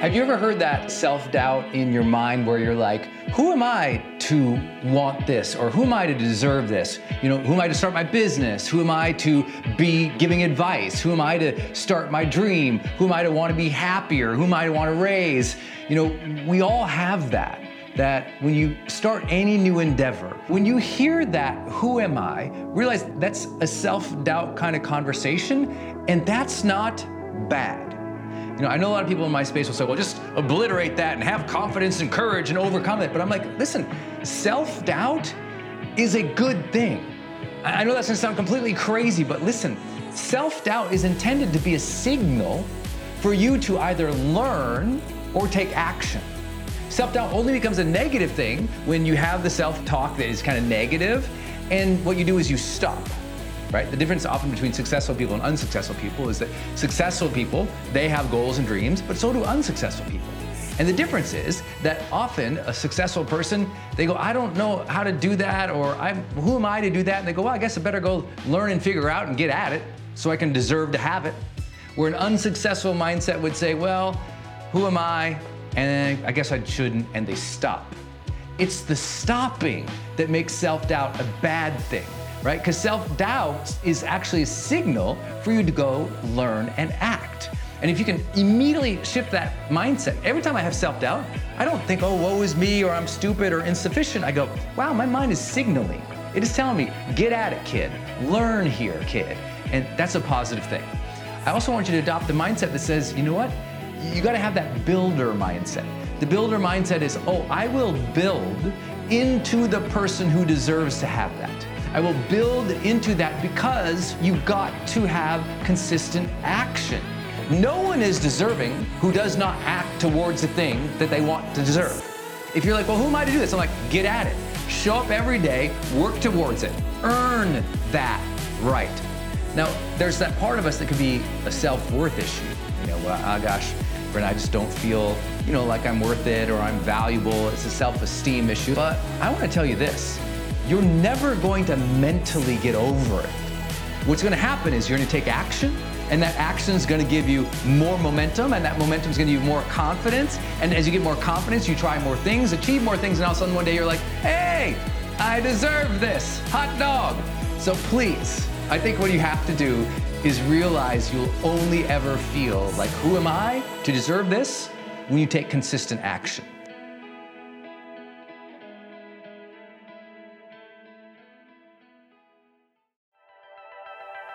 Have you ever heard that self doubt in your mind where you're like, who am I to want this? Or who am I to deserve this? You know, who am I to start my business? Who am I to be giving advice? Who am I to start my dream? Who am I to want to be happier? Who am I to want to raise? You know, we all have that. That when you start any new endeavor, when you hear that, who am I, realize that's a self doubt kind of conversation, and that's not bad. You know, I know a lot of people in my space will say, well, just obliterate that and have confidence and courage and overcome it. But I'm like, listen, self doubt is a good thing. I know that's gonna sound completely crazy, but listen, self doubt is intended to be a signal for you to either learn or take action. Self doubt only becomes a negative thing when you have the self talk that is kind of negative, and what you do is you stop right? The difference often between successful people and unsuccessful people is that successful people, they have goals and dreams, but so do unsuccessful people. And the difference is that often a successful person, they go, I don't know how to do that, or who am I to do that? And they go, well, I guess I better go learn and figure out and get at it so I can deserve to have it. Where an unsuccessful mindset would say, well, who am I? And I guess I shouldn't, and they stop. It's the stopping that makes self doubt a bad thing, right? Because self doubt is actually a signal for you to go learn and act. And if you can immediately shift that mindset, every time I have self doubt, I don't think, oh, woe is me, or I'm stupid or insufficient. I go, wow, my mind is signaling. It is telling me, get at it, kid. Learn here, kid. And that's a positive thing. I also want you to adopt the mindset that says, you know what? You got to have that builder mindset. The builder mindset is, oh, I will build into the person who deserves to have that. I will build into that because you've got to have consistent action. No one is deserving who does not act towards the thing that they want to deserve. If you're like, well, who am I to do this? I'm like, get at it. Show up every day, work towards it, earn that right. Now, there's that part of us that could be a self worth issue. You know, well, oh gosh, Brent, I just don't feel, you know, like I'm worth it or I'm valuable. It's a self esteem issue. But I want to tell you this you're never going to mentally get over it. What's going to happen is you're going to take action and that action is going to give you more momentum and that momentum is going to give you more confidence. And as you get more confidence you try more things achieve more things and all of a sudden one day you're like hey i deserve this hot dog. So please i think what you have to do is realize you'll only ever feel like who am i to deserve this? when you take consistent action